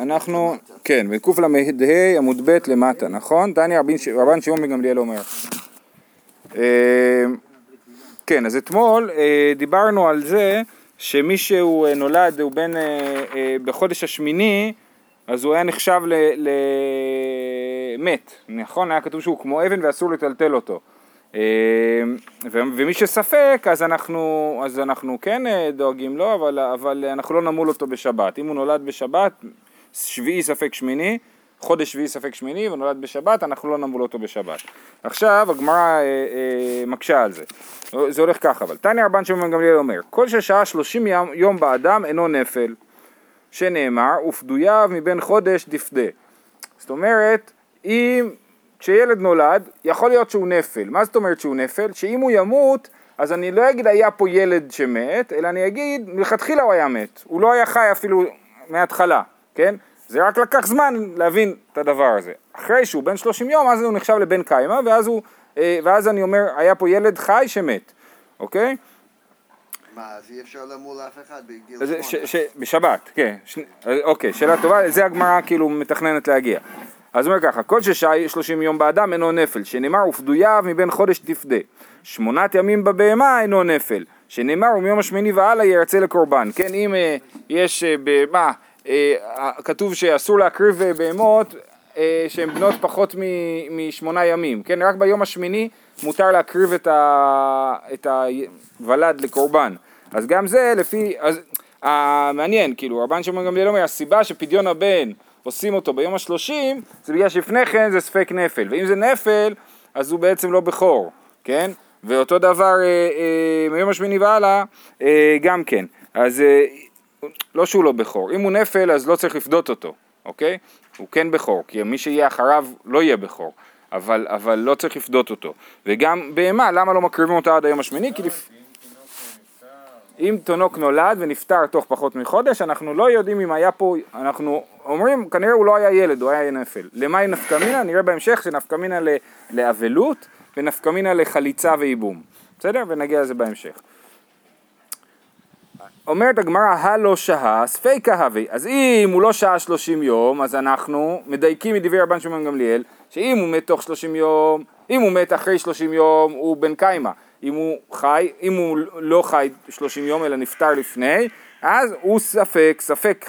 אנחנו, כן, בקל"ה עמוד ב' למטה, נכון? דני רבן שמעון בן גמליאל אומר. אה, כן, אז אתמול אה, דיברנו על זה שמי שהוא אה, נולד, הוא בן, בחודש השמיני, אז הוא היה נחשב למת, נכון? היה כתוב שהוא כמו אבן ואסור לטלטל אותו. ומי שספק, אז אנחנו, אז אנחנו כן דואגים לו, אבל, אבל אנחנו לא נמול אותו בשבת. אם הוא נולד בשבת, שביעי ספק שמיני, חודש שביעי ספק שמיני ונולד בשבת, אנחנו לא נמול אותו בשבת. עכשיו הגמרא אה, אה, מקשה על זה. זה הולך ככה, אבל תניא רבן שמעון גמליאל אומר, כל ששעה שלושים יום באדם אינו נפל, שנאמר, ופדוייו מבין חודש דפדה. זאת אומרת, אם כשילד נולד, יכול להיות שהוא נפל. מה זאת אומרת שהוא נפל? שאם הוא ימות, אז אני לא אגיד היה פה ילד שמת, אלא אני אגיד מלכתחילה הוא היה מת. הוא לא היה חי אפילו מההתחלה, כן? זה רק לקח זמן להבין את הדבר הזה. אחרי שהוא בן 30 יום, אז הוא נחשב לבן קיימא, ואז, הוא, אה, ואז אני אומר, היה פה ילד חי שמת, אוקיי? מה, אז אי אפשר למול אף אחד בגיל שמונה? בשבת, כן. ש... אוקיי, שאלה טובה, זה הגמרא כאילו מתכננת להגיע. אז הוא אומר ככה, כל ששי 30 יום באדם אינו נפל, שנאמר ופדוייו מבין חודש תפדה. שמונת ימים בבהמה אינו נפל, שנאמר ומיום השמיני והלאה ירצה לקורבן. כן, אם אה, יש אה, בהמה אה, כתוב שאסור להקריב אה, בהמות אה, שהן בנות פחות משמונה ימים, כן? רק ביום השמיני מותר להקריב את, ה, את הוולד לקורבן. אז גם זה לפי, אז מעניין, כאילו, רבן שמעון גמליאל אומר, הסיבה שפדיון הבן עושים אותו ביום השלושים, זה בגלל שלפני כן זה ספק נפל, ואם זה נפל, אז הוא בעצם לא בכור, כן? ואותו דבר מיום השמיני והלאה, גם כן. אז לא שהוא לא בכור, אם הוא נפל אז לא צריך לפדות אותו, אוקיי? הוא כן בכור, כי מי שיהיה אחריו לא יהיה בכור, אבל, אבל לא צריך לפדות אותו. וגם בהמה, למה לא מקריבים אותה עד היום השמיני? כי לפ... אם תינוק נולד ונפטר תוך פחות מחודש, אנחנו לא יודעים אם היה פה, אנחנו אומרים, כנראה הוא לא היה ילד, הוא היה נפל. למה היא נפקמינה? נראה בהמשך שנפקמינה לאבלות ונפקמינה לחליצה וייבום. בסדר? ונגיע לזה בהמשך. אומרת הגמרא הלא שהה ספיקה הווה אז אם הוא לא שהה שלושים יום אז אנחנו מדייקים מדברי רבן שמעון גמליאל שאם הוא מת תוך שלושים יום אם הוא מת אחרי שלושים יום הוא בן קיימא אם הוא חי, אם הוא לא חי שלושים יום אלא נפטר לפני אז הוא ספק, ספק,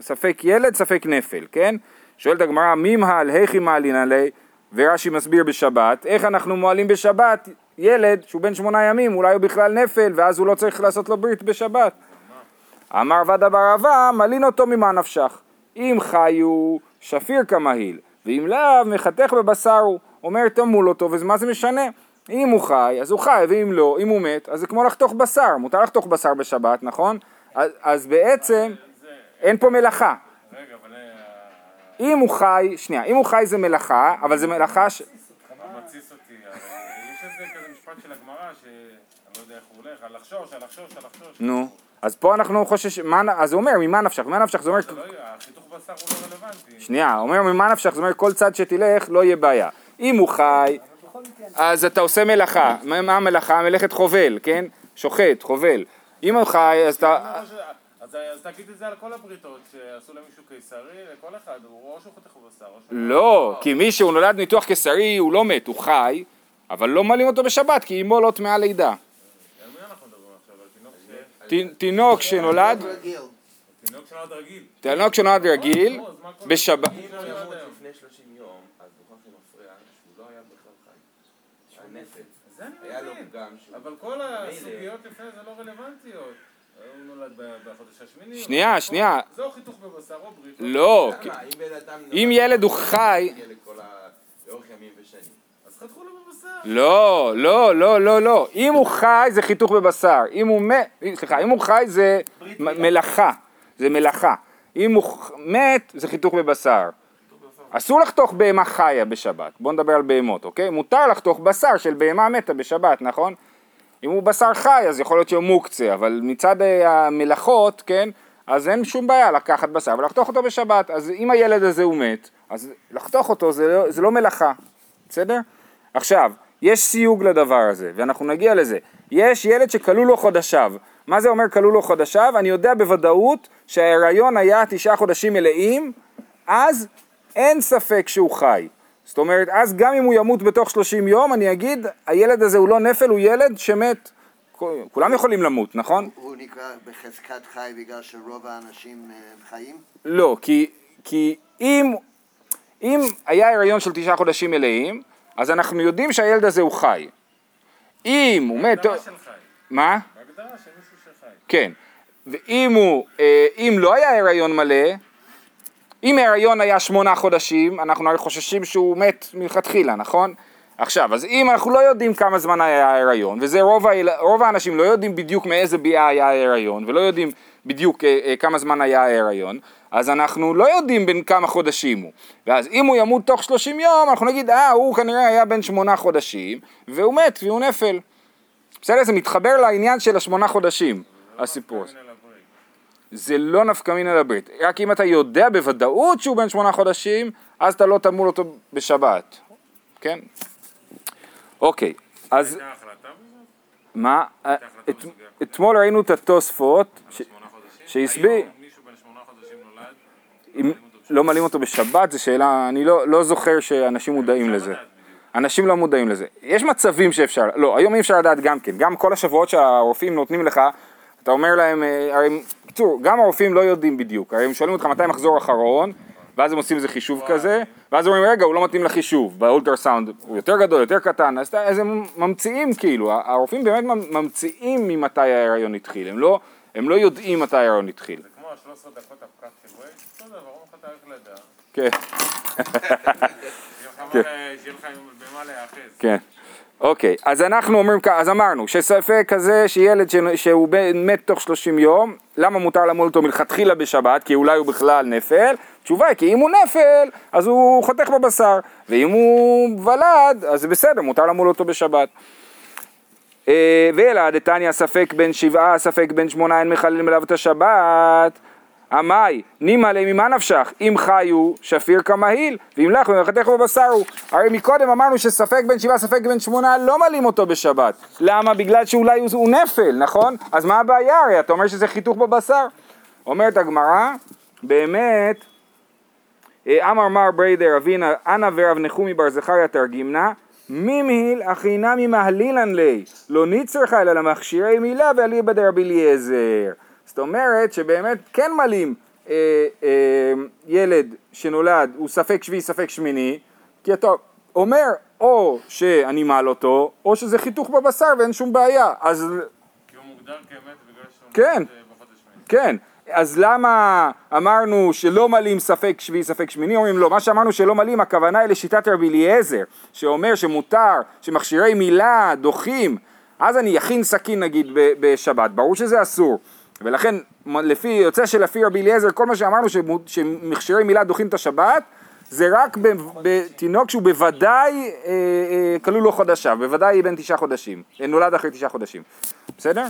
ספק ילד, ספק נפל, כן? שואלת הגמרא מימהל היכי מעלין עלי ורש"י מסביר בשבת איך אנחנו מועלים בשבת ילד שהוא בן שמונה ימים אולי הוא בכלל נפל ואז הוא לא צריך לעשות לו ברית בשבת אמר ודה בר אבה, מלין אותו ממה נפשך. אם חיו, שפיר כמהיל, ואם לאו, מחתך בבשר הוא. אומר תמול אותו, ומה זה משנה? אם הוא חי, אז הוא חי, ואם לא, אם הוא מת, אז זה כמו לחתוך בשר. מותר לחתוך בשר בשבת, נכון? אז, אז בעצם, אין פה מלאכה. אם הוא חי, שנייה, אם הוא חי זה מלאכה, אבל זה מלאכה ש... מתסיס אותי, יש איזה כזה משפט של הגמרא, שאני לא יודע איך הוא הולך, על לחשוש, על לחשוש, על לחשוש. נו. אז פה אנחנו חוששים, אז הוא אומר, ממה נפשך? ממה נפשך? זה אומר... החיתוך בשר הוא לא רלוונטי. שנייה, הוא אומר, ממה נפשך? זאת אומרת, כל צד שתלך, לא יהיה בעיה. אם הוא חי, אז אתה עושה מלאכה. מה המלאכה? מלאכת חובל, כן? שוחט, חובל. אם הוא חי, אז אתה... אז תגיד את זה על כל הבריתות, שעשו למישהו קיסרי, לכל אחד, הוא או שהוא חותך בשר או שהוא... לא, כי מי שהוא נולד ניתוח קיסרי, הוא לא מת, הוא חי, אבל לא מעלים אותו בשבת, כי אמו לא טמאה לידה. תינוק שנולד, תינוק שנולד רגיל, בשבת, אבל כל הסוגיות לפני זה לא רלוונטיות. הוא נולד בחודש השמיני. שנייה, שנייה. זהו חיתוך בבשר או ברית. לא, אם ילד הוא חי... לא, לא, לא, לא, לא. אם הוא חי זה חיתוך בבשר. אם הוא מת, סליחה, אם הוא חי זה מלאכה. זה מלאכה. אם הוא מת זה חיתוך בבשר. אסור לחתוך בהמה חיה בשבת. בואו נדבר על בהמות, אוקיי? מותר לחתוך בשר של בהמה מתה בשבת, נכון? אם הוא בשר חי אז יכול להיות שהוא מוקצה, אבל מצד המלאכות, כן? אז אין שום בעיה לקחת בשר ולחתוך אותו בשבת. אז אם הילד הזה הוא מת, אז לחתוך אותו זה לא, זה לא מלאכה, בסדר? עכשיו, יש סיוג לדבר הזה, ואנחנו נגיע לזה. יש ילד שכלו לו חודשיו, מה זה אומר כלו לו חודשיו? אני יודע בוודאות שההיריון היה תשעה חודשים מלאים, אז אין ספק שהוא חי. זאת אומרת, אז גם אם הוא ימות בתוך 30 יום, אני אגיד, הילד הזה הוא לא נפל, הוא ילד שמת. כולם יכולים למות, נכון? הוא נקרא בחזקת חי בגלל שרוב האנשים אה, חיים? לא, כי, כי אם, אם היה הריון של תשעה חודשים מלאים, אז אנחנו יודעים שהילד הזה הוא חי. אם הוא מת... בהגדרה של חי. מה? בהגדרה של מישהו שחי. כן. ואם הוא, אה, אם לא היה הריון מלא, אם ההריון היה שמונה חודשים, אנחנו הרי חוששים שהוא מת מלכתחילה, נכון? עכשיו, אז אם אנחנו לא יודעים כמה זמן היה ההיריון, וזה רוב, היל... רוב האנשים לא יודעים בדיוק מאיזה ביאה היה ההיריון, ולא יודעים בדיוק אה, אה, כמה זמן היה ההיריון, אז אנחנו לא יודעים בין כמה חודשים הוא. ואז אם הוא ימות תוך 30 יום, אנחנו נגיד, אה, הוא כנראה היה בן שמונה חודשים, והוא מת, והוא נפל. בסדר? זה מתחבר לעניין של השמונה חודשים, הסיפור הזה. זה לא נפקא מינא לברית. רק אם אתה יודע בוודאות שהוא בן שמונה חודשים, אז אתה לא תמול אותו בשבת. כן? אוקיי, אז? מה? בסוגיה. אתמול ראינו את התוספות? שהסביר- נולד? אם לא מעלים אותו בשבת, זו שאלה, אני לא, לא זוכר שאנשים מודעים לזה. אנשים לא מודעים לזה. יש מצבים שאפשר, לא, היום אי אפשר לדעת גם כן. גם כל השבועות שהרופאים נותנים לך, אתה אומר להם, אה, הרי, בקיצור, גם הרופאים לא יודעים בדיוק. הרי הם שואלים אותך מתי מחזור אחרון, ואז הם עושים איזה חישוב כזה, ואז אומרים, רגע, הוא לא מתאים לחישוב, באולטרסאונד הוא יותר גדול, יותר קטן, אז, אז הם ממציאים כאילו, הרופאים באמת ממציאים ממתי ההיריון התחיל, הם לא, הם לא יודעים מתי ההיריון התחיל. זה כמו ה-13 דקות הפקק של? בסדר, ברור לך תאריך לידה. כן. שיהיה לך מה- שיהיה לך במה להיאחז. כן. אוקיי, אז אנחנו אומרים ככה, אז אמרנו שספק כזה שילד ש- שהוא מת תוך 30 יום, למה מותר למול אותו מלכתחילה בשבת? כי אולי הוא בכלל נפל? תשובה היא כי אם הוא נפל, אז הוא חותך בבשר, ואם הוא ולד, אז בסדר, מותר למול אותו בשבת. אה, ואלא דתניא ספק בן שבעה, ספק בן שמונה, אין מחלל אליו את השבת. עמאי, נימא ליה ממה נפשך, אם חיו, שפיר כמהיל, ואם לך, ומחתך בבשר הוא. הרי מקודם אמרנו שספק בן שבעה, ספק בן שמונה, לא מלאים אותו בשבת. למה? בגלל שאולי הוא, הוא נפל, נכון? אז מה הבעיה? הרי אתה אומר שזה חיתוך בבשר. אומרת הגמרא, באמת, אה, אמר מר בריידר אבינה, אנא ורב נחומי בר זכריה תרגימנה, מימהיל הכי נמי מהלילן לי, לא ניצרך אלא למכשירי מילה ואליבא דרבי אליעזר. זאת אומרת שבאמת כן מלאים אה, אה, ילד שנולד הוא ספק שביעי ספק שמיני, כי אתה אומר או שאני מעל אותו, או שזה חיתוך בבשר ואין שום בעיה, אז כי הוא מוגדר כמת בגלל שהוא כן. בחודש שמיני. כן, אז למה אמרנו שלא מלאים ספק שביעי ספק שמיני? אומרים לא, מה שאמרנו שלא מלאים הכוונה היא לשיטת רבי אליעזר, שאומר שמותר, שמכשירי מילה דוחים, אז אני אכין סכין נגיד בשבת, ברור שזה אסור, ולכן לפי, יוצא שלפי רבי אליעזר כל מה שאמרנו שמכשירי מילה דוחים את השבת זה רק בתינוק שהוא בוודאי אה, אה, כלול לו חודשיו, בוודאי בן תשעה חודשים, אה, נולד אחרי תשעה חודשים, בסדר?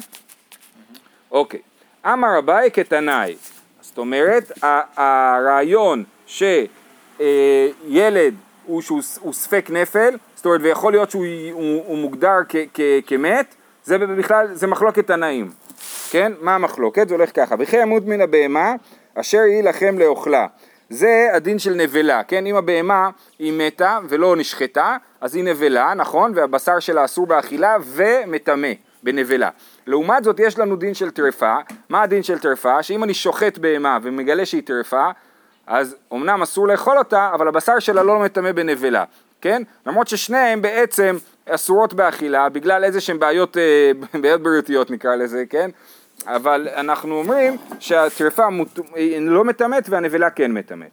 אוקיי. אמר אביי כתנאי. זאת אומרת, הרעיון שילד הוא שהוא ספק נפל, זאת אומרת, ויכול להיות שהוא הוא, הוא מוגדר כמת, זה בכלל, זה מחלוקת תנאים. כן? מה המחלוקת? זה הולך ככה. וכי ימות מן הבהמה אשר יהי לכם לאוכלה. זה הדין של נבלה, כן? אם הבהמה היא מתה ולא נשחטה, אז היא נבלה, נכון? והבשר שלה אסור באכילה ומטמא בנבלה. לעומת זאת יש לנו דין של טרפה. מה הדין של טרפה? שאם אני שוחט בהמה ומגלה שהיא טרפה, אז אמנם אסור לאכול אותה, אבל הבשר שלה לא מטמא בנבלה, כן? למרות ששניהם בעצם אסורות באכילה, בגלל איזה שהן בעיות, אה, בעיות בריאותיות נקרא לזה, כן? אבל אנחנו אומרים שהטרפה מות- לא מטמאת והנבלה כן מטמאת.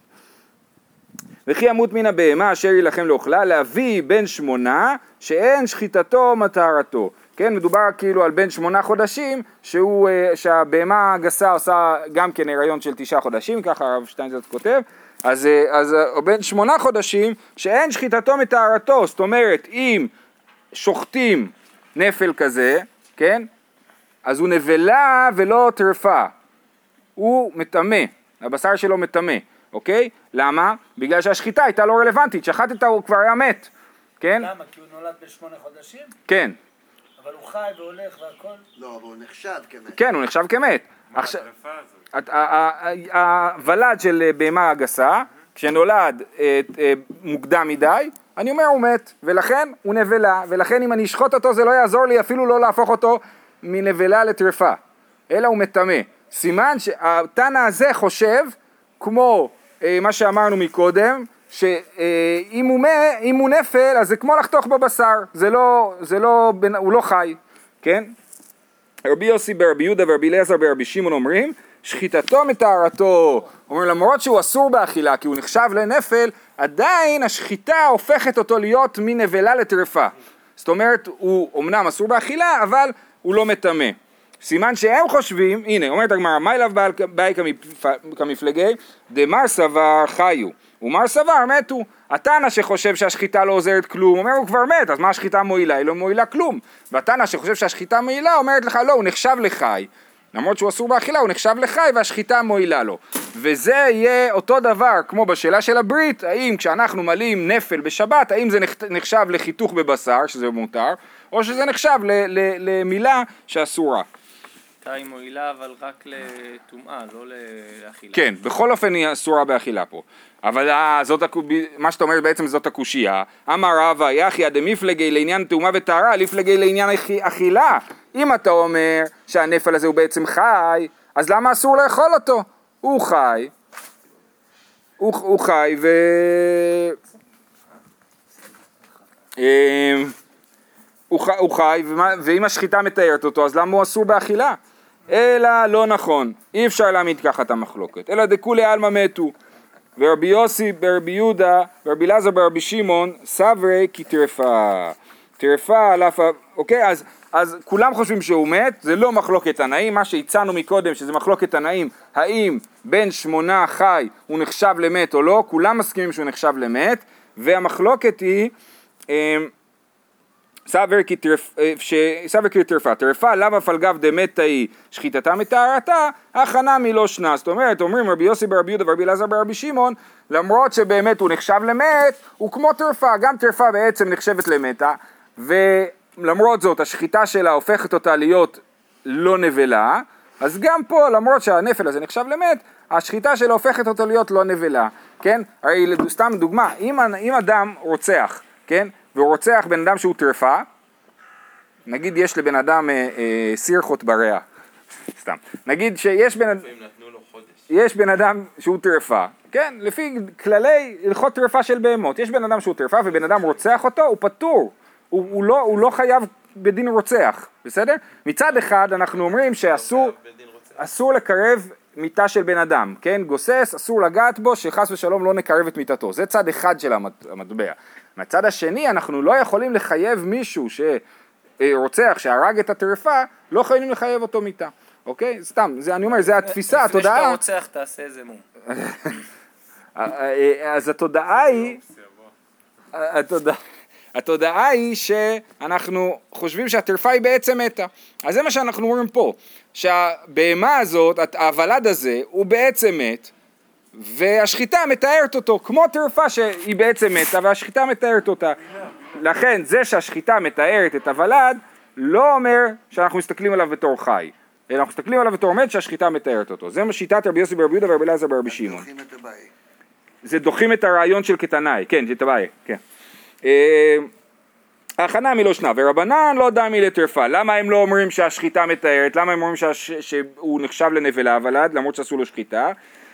וכי ימות מן הבהמה אשר יילחם לאוכלה, להביא בן שמונה שאין שחיטתו מטהרתו. כן, מדובר כאילו על בן שמונה חודשים, שהוא, אה, שהבהמה הגסה עושה גם כן הריון של תשעה חודשים, ככה הרב שטיינזרץ כותב, אז, אה, אז בן שמונה חודשים שאין שחיטתו מטהרתו, זאת אומרת אם שוחטים נפל כזה, כן, אז הוא נבלה ולא טרפה, הוא מטמא, הבשר שלו מטמא, אוקיי? למה? בגלל שהשחיטה הייתה לא רלוונטית, שחטת הוא כבר היה מת, כן? למה? כי הוא נולד בשמונה חודשים? כן, אבל הוא חי והולך והכל. לא, אבל הוא נחשד כמת. כן, הוא נחשב כמת. מה עכשיו, הטרפה הזאת? הוולד של אה, בהמה גסה, כשנולד אה, אה, מוקדם מדי, אני אומר הוא מת, ולכן הוא נבלה, ולכן אם אני אשחוט אותו זה לא יעזור לי אפילו לא להפוך אותו מנבלה לטרפה, אלא הוא מטמא. סימן שהתנא הזה חושב, כמו אה, מה שאמרנו מקודם, שאם הוא, מ- אם הוא נפל אז זה כמו לחתוך בבשר, זה לא, זה לא, הוא לא חי, כן? רבי יוסי ברבי יהודה ורבי אליעזר ברבי שמעון אומרים שחיטתו מטהרתו, אומרים למרות שהוא אסור באכילה כי הוא נחשב לנפל, עדיין השחיטה הופכת אותו להיות מנבלה לטרפה. זאת אומרת הוא אמנם אסור באכילה אבל הוא לא מטמא. סימן שהם חושבים, הנה אומרת הגמרא, מה אליו באי כמפ- כמפלגי? דמר סבר חיו ומר סבר מתו. התנא שחושב שהשחיטה לא עוזרת כלום, אומר הוא כבר מת, אז מה השחיטה מועילה? היא לא מועילה כלום. והתנא שחושב שהשחיטה מועילה, אומרת לך לא, הוא נחשב לחי. למרות שהוא אסור באכילה, הוא נחשב לחי והשחיטה מועילה לו. וזה יהיה אותו דבר כמו בשאלה של הברית, האם כשאנחנו מלאים נפל בשבת, האם זה נחשב לחיתוך בבשר, שזה מותר, או שזה נחשב ל- ל- למילה שאסורה. היא מועילה אבל רק לטומאה, לא לאכילה. כן, בכל אופן היא אסורה באכילה פה. אבל זאת, מה שאתה אומר בעצם זאת הקושייה. אמר רבא יחיא דמיפלגי לעניין טומאה וטהרה, ליפלגי לעניין אכי- אכילה. אם אתה אומר שהנפל הזה הוא בעצם חי, אז למה אסור לאכול אותו? הוא חי, הוא, הוא חי ו... אמ, הוא חי, ואם השחיטה מתארת אותו אז למה הוא אסור באכילה? אלא לא נכון, אי אפשר להעמיד ככה את המחלוקת, אלא דכולי עלמא מתו. ורבי יוסי ברבי יהודה ורבי אלעזר ברבי שמעון סברי כי טרפה. טרפה על אף ה... אוקיי אז, אז כולם חושבים שהוא מת, זה לא מחלוקת תנאים, מה שהצענו מקודם שזה מחלוקת תנאים, האם בן שמונה חי הוא נחשב למת או לא, כולם מסכימים שהוא נחשב למת והמחלוקת היא אמ, אה, סבר כי טרפה, טרפה לאו אף על גב דמתה היא שחיטתה מטהרתה, הכנה מלא שנה. זאת אומרת, אומרים רבי יוסי ברבי יהודה ורבי אלעזר ברבי שמעון, למרות שבאמת הוא נחשב למת, הוא כמו טרפה, גם טרפה בעצם נחשבת למתה, ולמרות זאת השחיטה שלה הופכת אותה להיות לא נבלה, אז גם פה, למרות שהנפל הזה נחשב למת, השחיטה שלה הופכת אותו להיות לא נבלה, כן? הרי סתם דוגמה, אם, אם אדם רוצח, כן? והוא רוצח בן אדם שהוא טרפה, נגיד יש לבן אדם אה, אה, סירחוט בריאה, סתם, נגיד שיש בן, חודש. יש בן אדם שהוא טרפה, כן, לפי כללי הלכות טרפה של בהמות, יש בן אדם שהוא טרפה ובן אדם רוצח אותו, הוא פטור, הוא, הוא, לא, הוא לא חייב בדין רוצח, בסדר? מצד אחד אנחנו אומרים שאסור, רוצה. אסור לקרב מיטה של בן אדם, כן? גוסס, אסור לגעת בו, שחס ושלום לא נקרב את מיטתו. זה צד אחד של המט- המטבע. מהצד השני, אנחנו לא יכולים לחייב מישהו שרוצח, שהרג את הטרפה, לא יכולים לחייב אותו מיתה. אוקיי? סתם, זה, אני אומר, זה התפיסה, לפני שאתה התודעה. רוצח תעשה איזה מום. אז התודעה היא, התודעה, התודעה היא שאנחנו חושבים שהטרפה היא בעצם מתה. אז זה מה שאנחנו אומרים פה, שהבהמה הזאת, הוולד הזה, הוא בעצם מת, והשחיטה מתארת אותו, כמו טרפה שהיא בעצם מתה והשחיטה מתארת אותה. לכן זה שהשחיטה מתארת את הוולד, לא אומר שאנחנו מסתכלים עליו בתור חי. אלא אנחנו מסתכלים עליו בתור מת שהשחיטה מתארת אותו. זה מה שיטת רבי יוסי ברבי יהודה ורבי אלעזר ברבי שמעון. זה דוחים את הרעיון של קטנאי, כן, שתבעי, כן. אה, הכנה מלא שנה, ורבנן לא דמי לטרפה, למה הם לא אומרים שהשחיטה מתארת, למה הם אומרים שהש, שהוא נחשב לנבלה ולד, למרות שעשו לו שחיטה,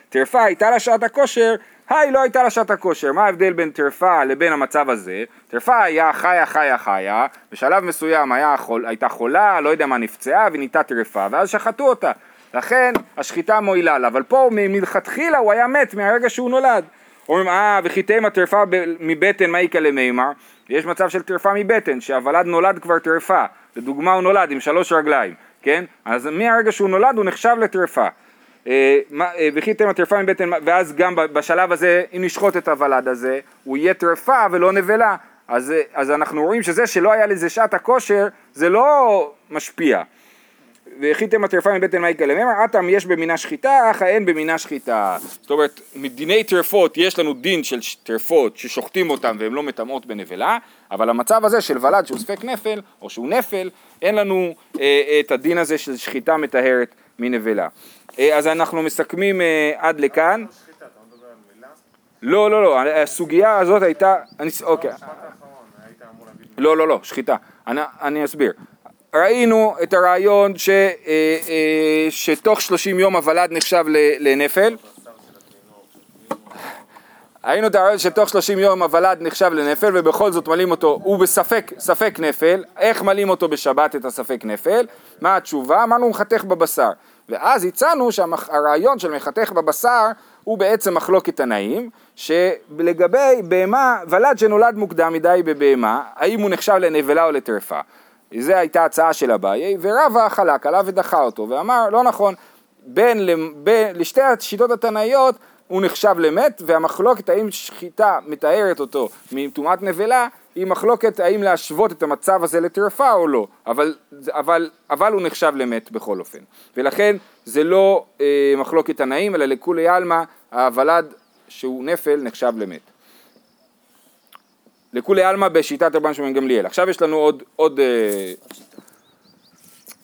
טרפה הייתה לה שעת הכושר, היי לא הייתה לה שעת הכושר, מה ההבדל בין טרפה לבין המצב הזה? טרפה היה חיה חיה חיה, בשלב מסוים היה חול, הייתה חולה, לא יודע מה נפצעה ונהייתה טרפה, ואז שחטו אותה, לכן השחיטה מועילה לה, אבל פה מלכתחילה הוא היה מת מהרגע שהוא נולד. אומרים, אה, וכי תימא טרפה מבטן, מה יקא למימר? יש מצב של טרפה מבטן, שהוולד נולד כבר טרפה. לדוגמה, הוא נולד עם שלוש רגליים, כן? אז מהרגע שהוא נולד הוא נחשב לטרפה. וכי תימא טרפה מבטן, ואז גם בשלב הזה, אם נשחוט את הוולד הזה, הוא יהיה טרפה ולא נבלה. אז, אה, אז אנחנו רואים שזה שלא היה לזה שעת הכושר, זה לא משפיע. והחיתם הטרפה מבטן מייקה למימר, אטם יש במינה שחיטה, אך אין במינה שחיטה. זאת אומרת, מדיני טרפות יש לנו דין של טרפות ששוחטים אותם והן לא מטמאות בנבלה, אבל המצב הזה של ולד שהוא ספק נפל, או שהוא נפל, אין לנו אה, את הדין הזה של שחיטה מטהרת מנבלה. אה, אז אנחנו מסכמים אה, עד לכאן. לא, לא, לא, הסוגיה הזאת הייתה, אני, אוקיי, לא, לא, לא, שחיטה. אני, אני אסביר. ראינו את הרעיון ש, אה, אה, שתוך 30 יום הוולד נחשב לנפל. ראינו את הרעיון שתוך 30 יום הוולד נחשב לנפל ובכל זאת מלאים אותו, הוא בספק, ספק נפל, איך מלאים אותו בשבת את הספק נפל? מה התשובה? אמרנו הוא מחתך בבשר. ואז הצענו שהרעיון של מחתך בבשר הוא בעצם מחלוקת תנאים, שלגבי בהמה, ולד שנולד מוקדם מדי בבהמה, האם הוא נחשב לנבלה או לטרפה? זו הייתה הצעה של אביי, ורבא חלק עליו ודחה אותו, ואמר, לא נכון, בין, בין, לשתי השיטות התנאיות הוא נחשב למת, והמחלוקת האם שחיטה מטהרת אותו מטומאת נבלה, היא מחלוקת האם להשוות את המצב הזה לטרפה או לא, אבל, אבל, אבל הוא נחשב למת בכל אופן. ולכן זה לא אה, מחלוקת תנאים, אלא לכולי עלמא, הוולד שהוא נפל נחשב למת. לכולי עלמא בשיטת רבן שמעון גמליאל. עכשיו יש לנו עוד, עוד, אה,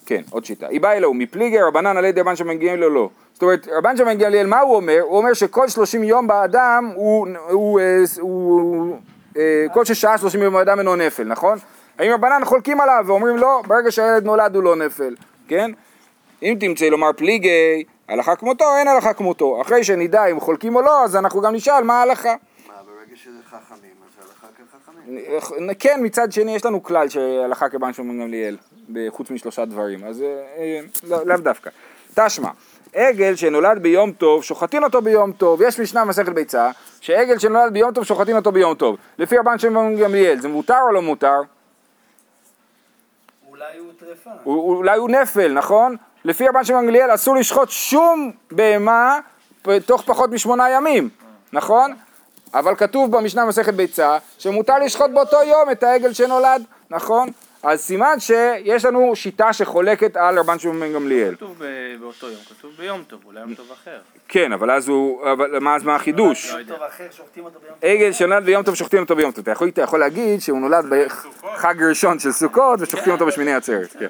כן, עוד שיטה. היא באה אלוהו, מפליגי רבנן על ידי רבן שמעון גמליאל או לא. זאת אומרת, רבן שמעון גמליאל, מה הוא אומר? הוא אומר שכל 30 יום באדם הוא, הוא, אה, הוא אה, כל ששעה 30 יום באדם אינו נפל, נכון? האם רבנן חולקים עליו ואומרים לא, ברגע שהילד נולד הוא לא נפל, כן? אם תמצא לומר פליגי, הלכה כמותו, אין הלכה כמותו. אחרי שנדע אם חולקים או לא, אז אנחנו גם נשאל מה ההלכה. מה, ברגע שזה חכמים. כן, מצד שני יש לנו כלל שהלכה כבן שומעים גמליאל, חוץ משלושה דברים, אז אה, אה, לא- לאו דווקא. תשמע, עגל שנולד ביום טוב, שוחטין אותו ביום טוב, יש משנה מסכת ביצה, שעגל שנולד ביום טוב, שוחטין אותו ביום טוב. לפי רבן שמעון גמליאל, זה מותר או לא מותר? אולי הוא טרפה. אולי הוא נפל, נכון? לפי רבן שמעון גמליאל אסור לשחוט שום בהמה תוך פחות משמונה ימים, נכון? אבל כתוב במשנה מסכת ביצה שמותר לשחוט באותו יום את העגל שנולד, נכון? אז סימן שיש לנו שיטה שחולקת על רבן שמעון בן גמליאל. כתוב באותו יום, כתוב ביום טוב, אולי יום טוב אחר. כן, אבל אז הוא, אבל מה, אז מה החידוש? לא יודע. טוב אחר, שוחטים אותו ביום עגל שנולד ביום טוב שוחטים אותו ביום טוב. אתה יכול, אתה יכול להגיד שהוא נולד בחג ראשון של סוכות ושוחטים אותו בשמיני עצרת. כן.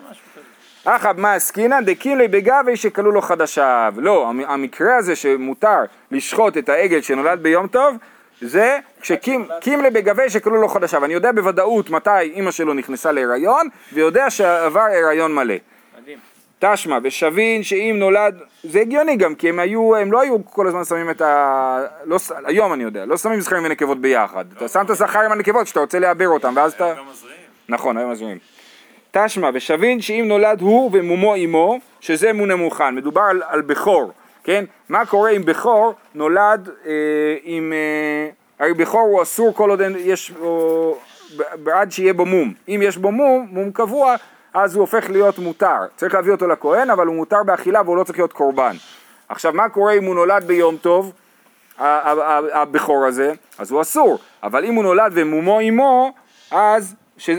אחא מה עסקינן דקילי בגבי שכלו לו חדשיו. לא, המ- המקרה הזה שמותר לשחוט את העגל שנולד ביום טוב, זה כשקימלי בגבי שכלו לו חדשיו. אני יודע בוודאות מתי אימא שלו נכנסה להיריון, ויודע שעבר הריון מלא. מדהים. תשמע, ושבין שאם נולד, זה הגיוני גם, כי הם היו, הם לא היו כל הזמן שמים את ה... לא, היום אני יודע, לא שמים זכרים ונקבות ביחד. אתה שם את הזכר עם הנקבות שאתה רוצה לעבר אותם, ואז אתה... מזריעים. נכון, היום מזמינים. תשמע, ושבין שאם נולד הוא ומומו אמו, שזה מונה מוכן. מדובר על, על בכור, כן? מה קורה אם בכור נולד אה, עם... אה, הרי בכור הוא אסור כל עוד אין- יש... או, עד שיהיה בו מום. אם יש בו מום, מום קבוע, אז הוא הופך להיות מותר. צריך להביא אותו לכהן, אבל הוא מותר באכילה והוא לא צריך להיות קורבן. עכשיו, מה קורה אם הוא נולד ביום טוב? הבכור הזה, אז הוא אסור, אבל אם הוא נולד ומומו עמו, אז,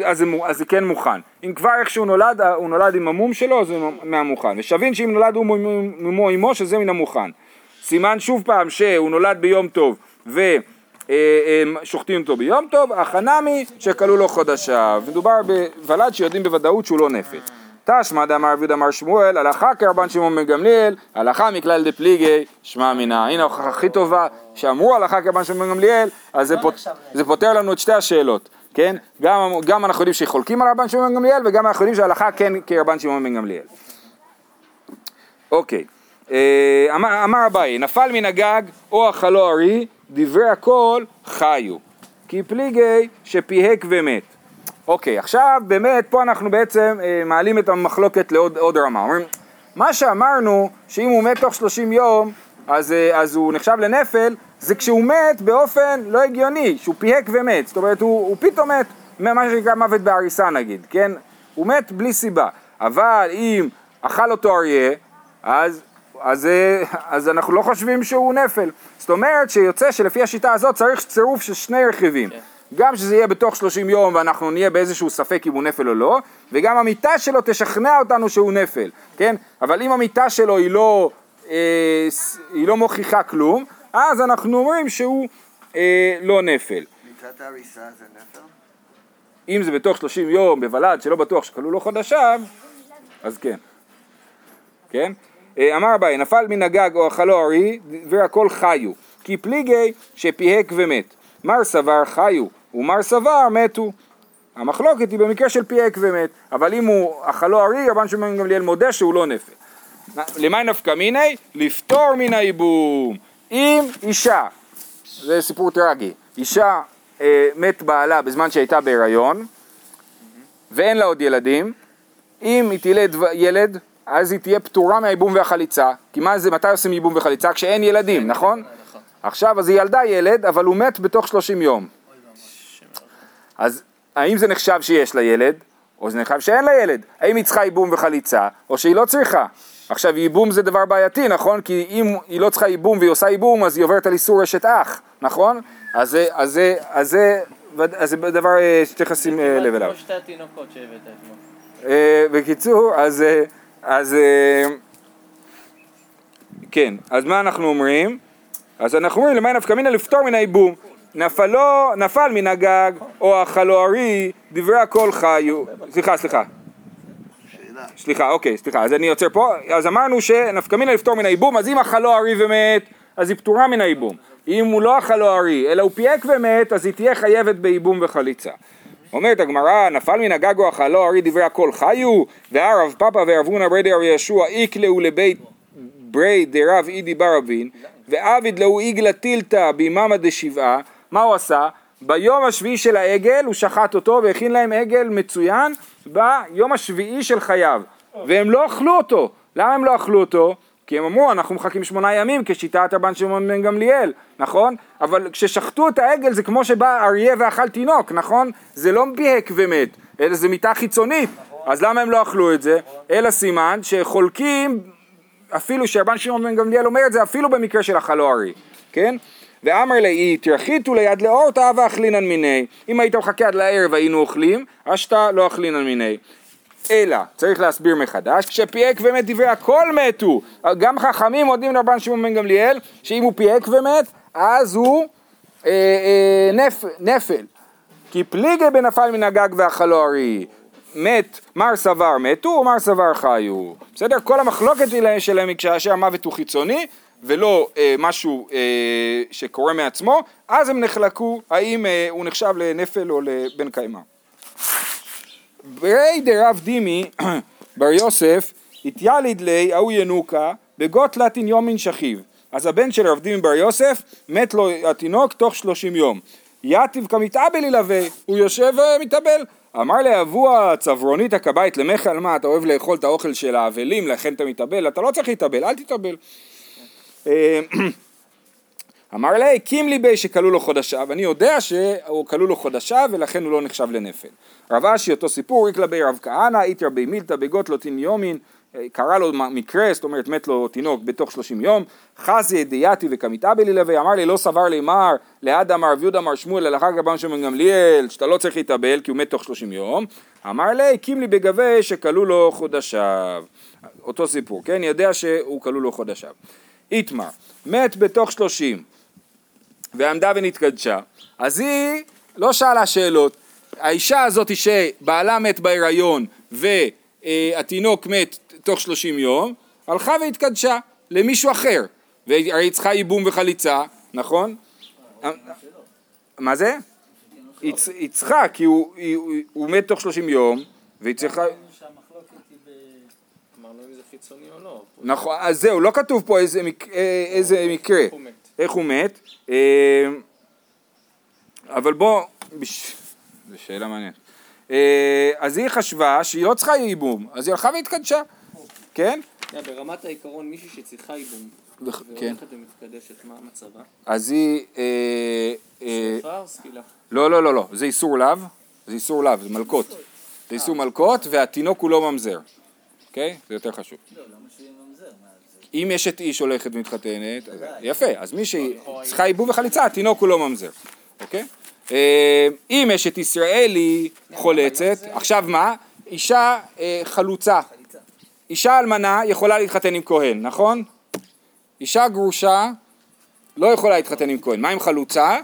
אז, זה, אז זה כן מוכן. אם כבר איך שהוא נולד, הוא נולד עם המום שלו, זה מהמוכן. ושבין שאם נולד הוא מומו- עמו, שזה מן המוכן. סימן שוב פעם שהוא נולד ביום טוב ושוחטים אותו ביום טוב, החנמי שכלו לו חודשיו. מדובר בוולד שיודעים בוודאות שהוא לא נפל. תשמע דאמר רבי דאמר שמואל, הלכה כרבן שמעון בן גמליאל, הלכה מכלל דפליגי, שמע מינה. הנה ההוכחה הכי טובה, שאמרו הלכה כרבן שמעון בן גמליאל, אז זה, פות, זה פותר לנו את שתי השאלות, כן? גם, גם אנחנו יודעים שחולקים על רבן שמעון בן גמליאל, וגם אנחנו יודעים שההלכה כן כרבן שמעון בן גמליאל. אוקיי, אה, אמר, אמר אביי, נפל מן הגג או אכלו ארי, דברי הכל חיו, כי פליגי שפיהק ומת. אוקיי, עכשיו באמת פה אנחנו בעצם אה, מעלים את המחלוקת לעוד עוד רמה. אומרים, מה שאמרנו, שאם הוא מת תוך 30 יום, אז, אה, אז הוא נחשב לנפל, זה כשהוא מת באופן לא הגיוני, שהוא פיהק ומת. זאת אומרת, הוא, הוא פתאום מת, מה שנקרא מוות בעריסה נגיד, כן? הוא מת בלי סיבה. אבל אם אכל אותו אריה, אז, אז, אה, אז אנחנו לא חושבים שהוא נפל. זאת אומרת שיוצא שלפי השיטה הזאת צריך צירוף של שני רכיבים. גם שזה יהיה בתוך 30 יום ואנחנו נהיה באיזשהו ספק אם הוא נפל או לא, וגם המיטה שלו תשכנע אותנו שהוא נפל, כן? אבל אם המיטה שלו היא לא, אה, היא לא מוכיחה כלום, אז אנחנו אומרים שהוא אה, לא נפל. מיטת הריסה זה נפל? אם זה בתוך 30 יום בוולד שלא בטוח שכלו לו חודשיו, אז כן. כן? אה, אמר אביי, נפל מן הגג או אכלו ארי, והכל חיו. כי פליגי שפיהק ומת. מר סבר חיו, ומר סבר מתו. המחלוקת היא במקרה של פיהק ומת, אבל אם הוא אכלו ארי, רבן שמעון גמליאל מודה שהוא לא נפל. למאי נפקא מיני? לפטור מן הייבום. אם אישה, זה סיפור טרגי, אישה אה, מת בעלה בזמן שהייתה בהיריון, ואין לה עוד ילדים, אם היא תלד ו- ילד, אז היא תהיה פטורה מהייבום והחליצה, כי מה זה, מתי עושים ייבום וחליצה? כשאין ילדים, נכון? עכשיו, אז היא ילדה ילד, אבל הוא מת בתוך 30 יום. אז האם זה נחשב שיש לה ילד, או זה נחשב שאין לה ילד? האם היא צריכה ייבום וחליצה, או שהיא לא צריכה? עכשיו, ייבום זה דבר בעייתי, נכון? כי אם היא לא צריכה ייבום והיא עושה ייבום, אז היא עוברת על איסור אשת אח, נכון? אז זה, אז זה, אז זה, אז זה דבר אה, שצריך לשים אה, לב אליו. כמו שתי התינוקות שהבאת. אה, בקיצור, אז, אז כן, אז מה אנחנו אומרים? אז אנחנו אומרים למען נפקא מינה לפטור מן הייבום. נפלו, נפל מן הגג, או אכלו ארי, דברי הכל חיו. סליחה, סליחה. סליחה, אוקיי, סליחה, אז אני עוצר פה, אז אמרנו שנפקא מינה לפטור מן הייבום, אז אם אכלו ארי ומת, אז היא פטורה מן הייבום. אם הוא לא אכלו ארי, אלא הוא פיהק ומת, אז היא תהיה חייבת בייבום וחליצה. אומרת הגמרא, נפל מן הגג או אכלו ארי דברי הכל חיו, והרב פאפא ורב הונא ברי דרב ישוע איקלהו לבית ברי דרב אידי ברבין, ועביד להו איגלה טילתא ביממה דשבעה, מה הוא עשה? ביום השביעי של העגל הוא שחט אותו והכין להם עגל מצוין ביום השביעי של חייו והם לא אכלו אותו, למה הם לא אכלו אותו? כי הם אמרו אנחנו מחכים שמונה ימים כשיטת רבן שמעון בן גמליאל, נכון? אבל כששחטו את העגל זה כמו שבא אריה ואכל תינוק, נכון? זה לא פיהק ומת, אלא זה מיטה חיצונית, אז למה הם לא אכלו את זה? אלא סימן שחולקים אפילו שרבן שמעון בן גמליאל אומר את זה אפילו במקרה של אכלו ארי, כן? ואמר לי, תרחיתו ליד לאורתא ואכלינן מיני. אם היית מחכה עד לערב היינו אוכלים, אשתא לא אכלינן מיני. אלא, צריך להסביר מחדש, כשפיהק ומת דברי הכל מתו. גם חכמים מודים לרבן שמעון בן גמליאל, שאם הוא פיהק ומת, אז הוא אה, אה, נפ, נפל. כי פליגי בנפל מן הגג ואכלו ארי. מת, מר סבר מתו ומר סבר חיו. בסדר? כל המחלוקת שלהם- היא כאשר המוות הוא חיצוני ולא אה, משהו אה, שקורה מעצמו, אז הם נחלקו האם אה, הוא נחשב לנפל או לבן קיימא. ברי דרב דימי בר יוסף התייליד לי ההוא ינוקה בגות לטין יומין שכיב. אז הבן של רב דימי בר יוסף מת לו התינוק תוך שלושים יום. יתיב כמתאבל ילווה, הוא יושב ומתאבל. אמר לאבו הצברונית הכבאית למך על מה אתה אוהב לאכול את האוכל של האבלים לכן אתה מתאבל אתה לא צריך להתאבל אל תתאבל אה, אמר לה, הקים לי בי שכלו לו חודשיו, אני יודע שהוא כלו לו חודשיו ולכן הוא לא נחשב לנפל. רב אשי אותו סיפור, איקלה בי רב כהנא, איתר בי מילתא בגות לו תין יומין, אה, קרה לו מקרה, זאת אומרת מת לו תינוק בתוך שלושים יום, חזי דייתי וכמתאבלי לוי, אמר לי לא סבר לי מר, ליד אמר רב יהודה אמר שמואל, אלא כך רבן שמעון גמליאל, שאתה לא צריך להתאבל כי הוא מת תוך שלושים יום, אמר לי, הקים לי בגבי שכלו לו חודשיו. אותו סיפור, כן? יודע שהוא כלו לו חודשיו. איתמר, מת בתוך שלושים, ועמדה ונתקדשה, אז היא לא שאלה שאלות. האישה הזאת שבעלה מת בהיריון והתינוק מת תוך שלושים יום, הלכה והתקדשה למישהו אחר. והרי היא צריכה ייבום וחליצה, נכון? מה זה? היא צריכה, כי הוא מת תוך שלושים יום, והיא צריכה... חיצוני או לא. נכון, אז זהו, לא כתוב פה איזה, מק... אה, איזה מקרה, הוא מת. איך הוא מת, אה, אבל בוא, בש... זו שאלה מעניינת. אה, אז היא חשבה שהיא לא צריכה ייבום, אז היא הלכה והתקדשה, כן? ברמת העיקרון מישהי שצריכה ייבום. וח- כן. והולכת ומתקדשת, מה מצבה? אז היא, שריפה או סקילה? לא, לא, לא, לא, זה איסור לאו, זה איסור לאו, זה מלקות, זה איסור מלקות והתינוק הוא לא ממזר, אוקיי? זה יותר חשוב. לא, למה שיהיה ממזר? אם אשת איש הולכת ומתחתנת, יפה, אז מי שצריכה ייבום וחליצה, התינוק הוא לא ממזר, אוקיי? אה, אם אשת ישראלי חולצת, עכשיו מה? אישה אה, חלוצה. אישה אלמנה יכולה להתחתן עם כהן, נכון? אישה גרושה לא יכולה להתחתן עם כהן. מה עם חלוצה?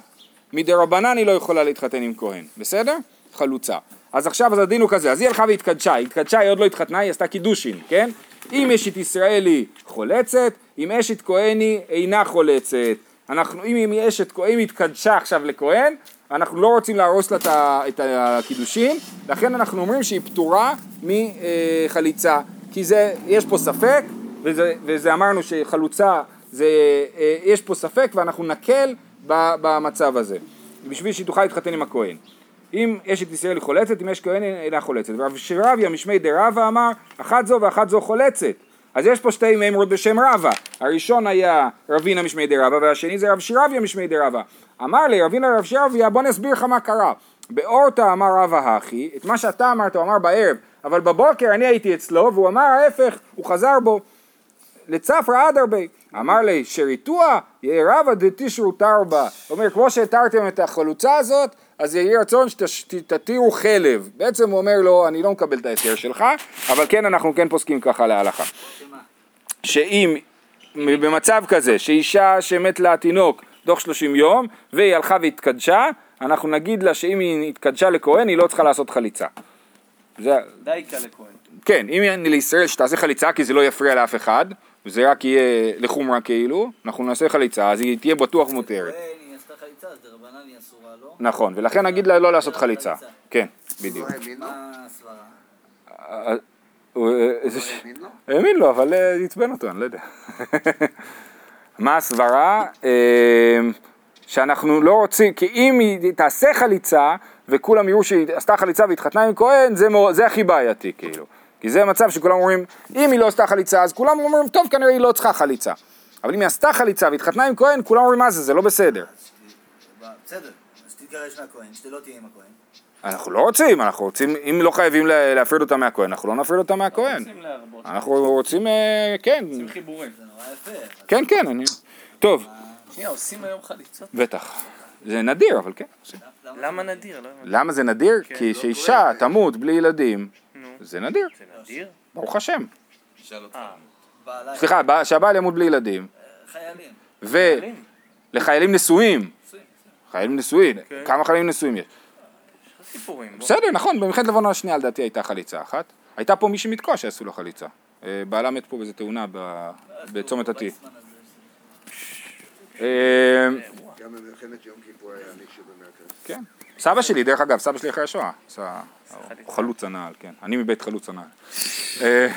מדי רבנן היא לא יכולה להתחתן עם כהן, בסדר? חלוצה. אז עכשיו אז הדין הוא כזה, אז היא הלכה והתקדשה, היא התקדשה, היא עוד לא התחתנה, היא עשתה קידושין, כן? אם אשת ישראלי חולצת, אם אשת כהני אינה חולצת. אנחנו, אם היא אשת כהן, אם התקדשה עכשיו לכהן, אנחנו לא רוצים להרוס לה את הקידושין, לכן אנחנו אומרים שהיא פטורה מחליצה, כי זה, יש פה ספק, וזה, וזה אמרנו שחלוצה, זה, אה, יש פה ספק ואנחנו נקל במצב הזה, בשביל שהיא תוכל להתחתן עם הכהן. אם אשת ישראל היא חולצת, אם יש כהן אינה חולצת. ורב שרביה משמי דרבא אמר, אחת זו ואחת זו חולצת. אז יש פה שתי מימרות בשם רבא. הראשון היה רבינה משמי דרבא, והשני זה רב שרביה משמי דרבא. אמר לי רבינה רב שרביה, בוא נסביר לך מה קרה. באורתא אמר רבא הכי, את מה שאתה אמרת הוא אמר בערב, אבל בבוקר אני הייתי אצלו, והוא אמר ההפך, הוא חזר בו. לצפרא אדרבי, אמר לי שריתוה יהיה רבא דתישרו תרבה, אומר כמו שהתרתם את החלוצה הזאת אז יהי רצון שתתירו חלב, בעצם הוא אומר לו אני לא מקבל את ההיתר שלך, אבל כן אנחנו כן פוסקים ככה להלכה? שאם במצב כזה שאישה שמת לה תינוק תוך 30 יום והיא הלכה והתקדשה, אנחנו נגיד לה שאם היא התקדשה לכהן היא לא צריכה לעשות חליצה. זה, דייקה לכהן. כן, אם יהיה לישראל שתעשה חליצה כי זה לא יפריע לאף אחד, וזה רק יהיה לחומרה כאילו, אנחנו נעשה חליצה, אז היא תהיה בטוח מותרת. כהן, היא עשתה חליצה, אז דרבנן היא אסורה לו. נכון, ולכן נגיד לה לא לעשות חליצה. כן, בדיוק. לא? מה הסברה? אה, הוא, אה, לא האמין לו? האמין לו, אבל אה, עצבן אותו, אני לא יודע. מה הסברה? שאנחנו לא רוצים, כי אם היא תעשה חליצה, וכולם יראו שהיא עשתה חליצה והתחתנה עם כהן, זה, זה הכי בעייתי, כאילו. כי זה מצב שכולם אומרים, אם היא לא עשתה חליצה, אז כולם אומרים, טוב, כנראה היא לא צריכה חליצה. אבל אם היא עשתה חליצה והתחתנה עם כהן, כולם אומרים, מה זה, זה לא בסדר. בסדר, אז תתגרש מהכהן, שתלא תהיה עם הכהן. אנחנו לא רוצים, אנחנו רוצים, אם לא חייבים לה- להפריד אותה מהכהן, אנחנו לא נפריד אותה מהכהן. רוצים להרבות. אנחנו רוצים, אה, כן, רוצים חיבורים. זה נורא יפה. כן, כן, אני... טוב, שנייה, עושים היום חליצות? בטח. זה נדיר, אבל כן. למה נדיר? לא. למה זה נדיר? כי שאישה תמות בלי ילדים. זה נדיר, זה נדיר? ברוך השם. אה, סליחה, שהבעל ימות בלי ילדים. חיילים. ולחיילים נשואים. חיילים נשואים. אוקיי. כמה חיילים נשואים יש? סיפורים. בוא. בסדר, נכון, במלחמת לבנון השנייה לדעתי הייתה חליצה אחת. הייתה פה מישהי מתקוע שעשו לה חליצה. אה, בעלה מת פה באיזה תאונה ב- בצומת הזה. אה, גם במלחמת יום כיפור היה מישהו במרכז. כן. סבא שלי, דרך אגב, סבא שלי אחרי השואה. חלוץ הנעל, כן. אני מבית חלוץ הנעל. אה?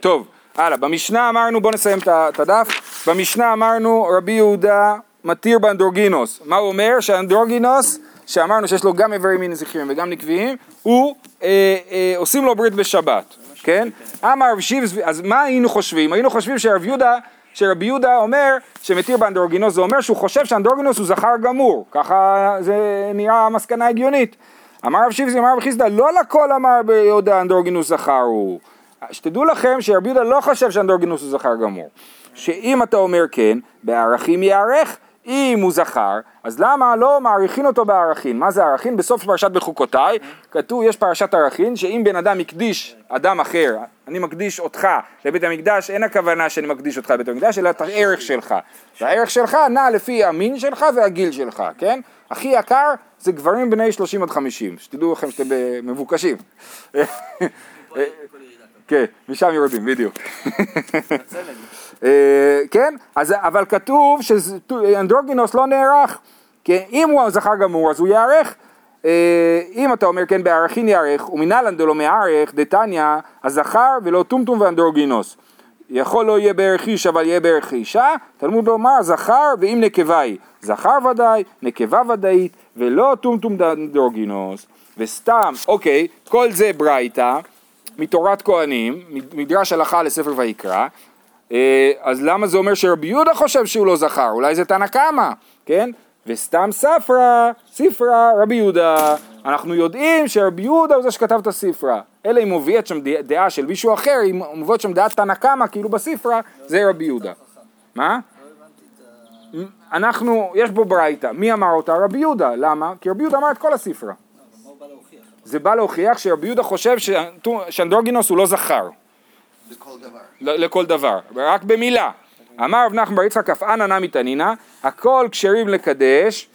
טוב, הלאה, במשנה אמרנו, בואו נסיים את הדף, במשנה אמרנו רבי יהודה מתיר באנדרוגינוס, מה הוא אומר? שהאנדרוגינוס, שאמרנו שיש לו גם איברים מין זכרים וגם נקביים, הוא, אה, אה, עושים לו ברית בשבת, כן? אמר רב שיב, אז מה היינו חושבים? היינו חושבים שרב יהודה, שרבי יהודה אומר שמתיר באנדרוגינוס, זה אומר שהוא חושב שאנדרוגינוס הוא זכר גמור, ככה זה נראה מסקנה הגיונית. אמר רב שיבזי, אמר רב חיסדא, לא לכל אמר ביהודה אנדרוגינוס זכר הוא. שתדעו לכם שרבי יהודה לא חושב שאנדרוגינוס הוא זכר גמור. שאם אתה אומר כן, בערכים ייערך, אם הוא זכר, אז למה לא מעריכין אותו בערכין? מה זה ערכין? בסוף פרשת בחוקותיי, כתוב, יש פרשת ערכין, שאם בן אדם הקדיש אדם אחר, אני מקדיש אותך לבית המקדש, אין הכוונה שאני מקדיש אותך לבית המקדש, אלא את הערך שלך. והערך שלך נע לפי המין שלך והגיל שלך, כן? הכי יקר זה גברים בני 30 עד 50, שתדעו לכם שאתם מבוקשים. כן, משם יורדים, בדיוק. אה, כן, אז, אבל כתוב שאנדרוגינוס לא נערך, כי אם הוא זכר גמור אז הוא ייערך. אה, אם אתה אומר כן בערכין ייערך, ומנהלן דלא מערך, דתניא, הזכר ולא טומטום ואנדרוגינוס. יכול לא יהיה בערך איש אבל יהיה בערך אישה, תלמוד לומר זכר ואם נקבה היא, זכר ודאי, נקבה ודאית, ולא טומטום דאנדרוגינוס, וסתם, אוקיי, כל זה ברייתא, מתורת כהנים, מדרש הלכה לספר ויקרא, אה, אז למה זה אומר שרבי יהודה חושב שהוא לא זכר? אולי זה תנא קמא, כן? וסתם ספרא, ספרא, רבי יהודה. אנחנו יודעים שרבי יהודה הוא זה שכתב את הספרא. אלא אם מוביאת שם דעה- של מישהו אחר, אם מובאת שם דעת תנא קמא, כאילו בספרא, זה רבי יהודה. מה? לא אנחנו, יש בו ברייתא, מי אמר אותה? רבי יהודה, למה? כי רבי יהודה אמר את כל הספרה. מה הוא בא להוכיח? זה בא להוכיח שרבי יהודה חושב שאנדרוגינוס הוא לא זכר, לכל דבר. לכל דבר, רק במילה. אמר רב נחמן בר יצחק אף אנא נמי תנינא, הכל כשרים לקדש,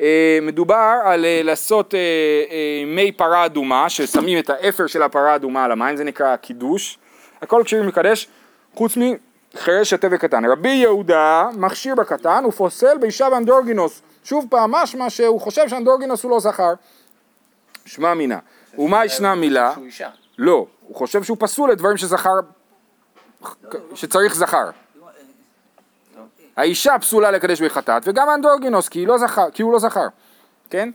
אה, מדובר על אה, לעשות אה, מי פרה אדומה, ששמים את האפר של הפרה האדומה על המים, זה נקרא קידוש, הכל כשרים לקדש, חוץ מחירש שוטה וקטן. רבי יהודה מכשיר בקטן ופוסל באישה באנדרוגינוס, שוב פעם משמע שהוא חושב שאנדרוגינוס הוא לא זכר, שמע מינה. ומה ישנה מילה? שהוא אישה. לא, הוא חושב שהוא פסול לדברים שזכר, שצריך זכר. האישה פסולה לקדש בחטאת, וגם האנדרוגינוס, כי, לא זכר, כי הוא לא זכר, כן?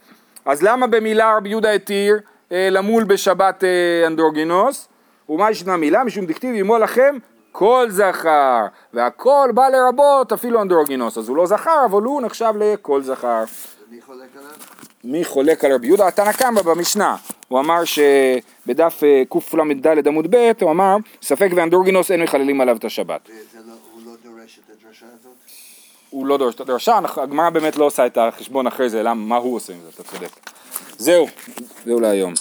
אז למה במילה רבי יהודה התיר אה, למול בשבת אה, אנדרוגינוס? ומה ישנה מילה? משום דכתיב ימו לכם כל זכר, והכל בא לרבות אפילו אנדרוגינוס, אז הוא לא זכר, אבל הוא נחשב לכל זכר. ומי חולק עליו? מי חולק על רבי יהודה? התנא קמא במשנה, הוא אמר שבדף אה, קל"ד עמוד ב', הוא אמר ספק ואנדרוגינוס אין מחללים עליו את השבת. לא, הוא לא דורש את הדרשה הזאת? הוא לא דורש את הדרשה, אנחנו- הגמרא באמת לא עושה את החשבון אחרי זה, למה, מה הוא עושה עם זה, אתה צודק. זהו, זהו להיום.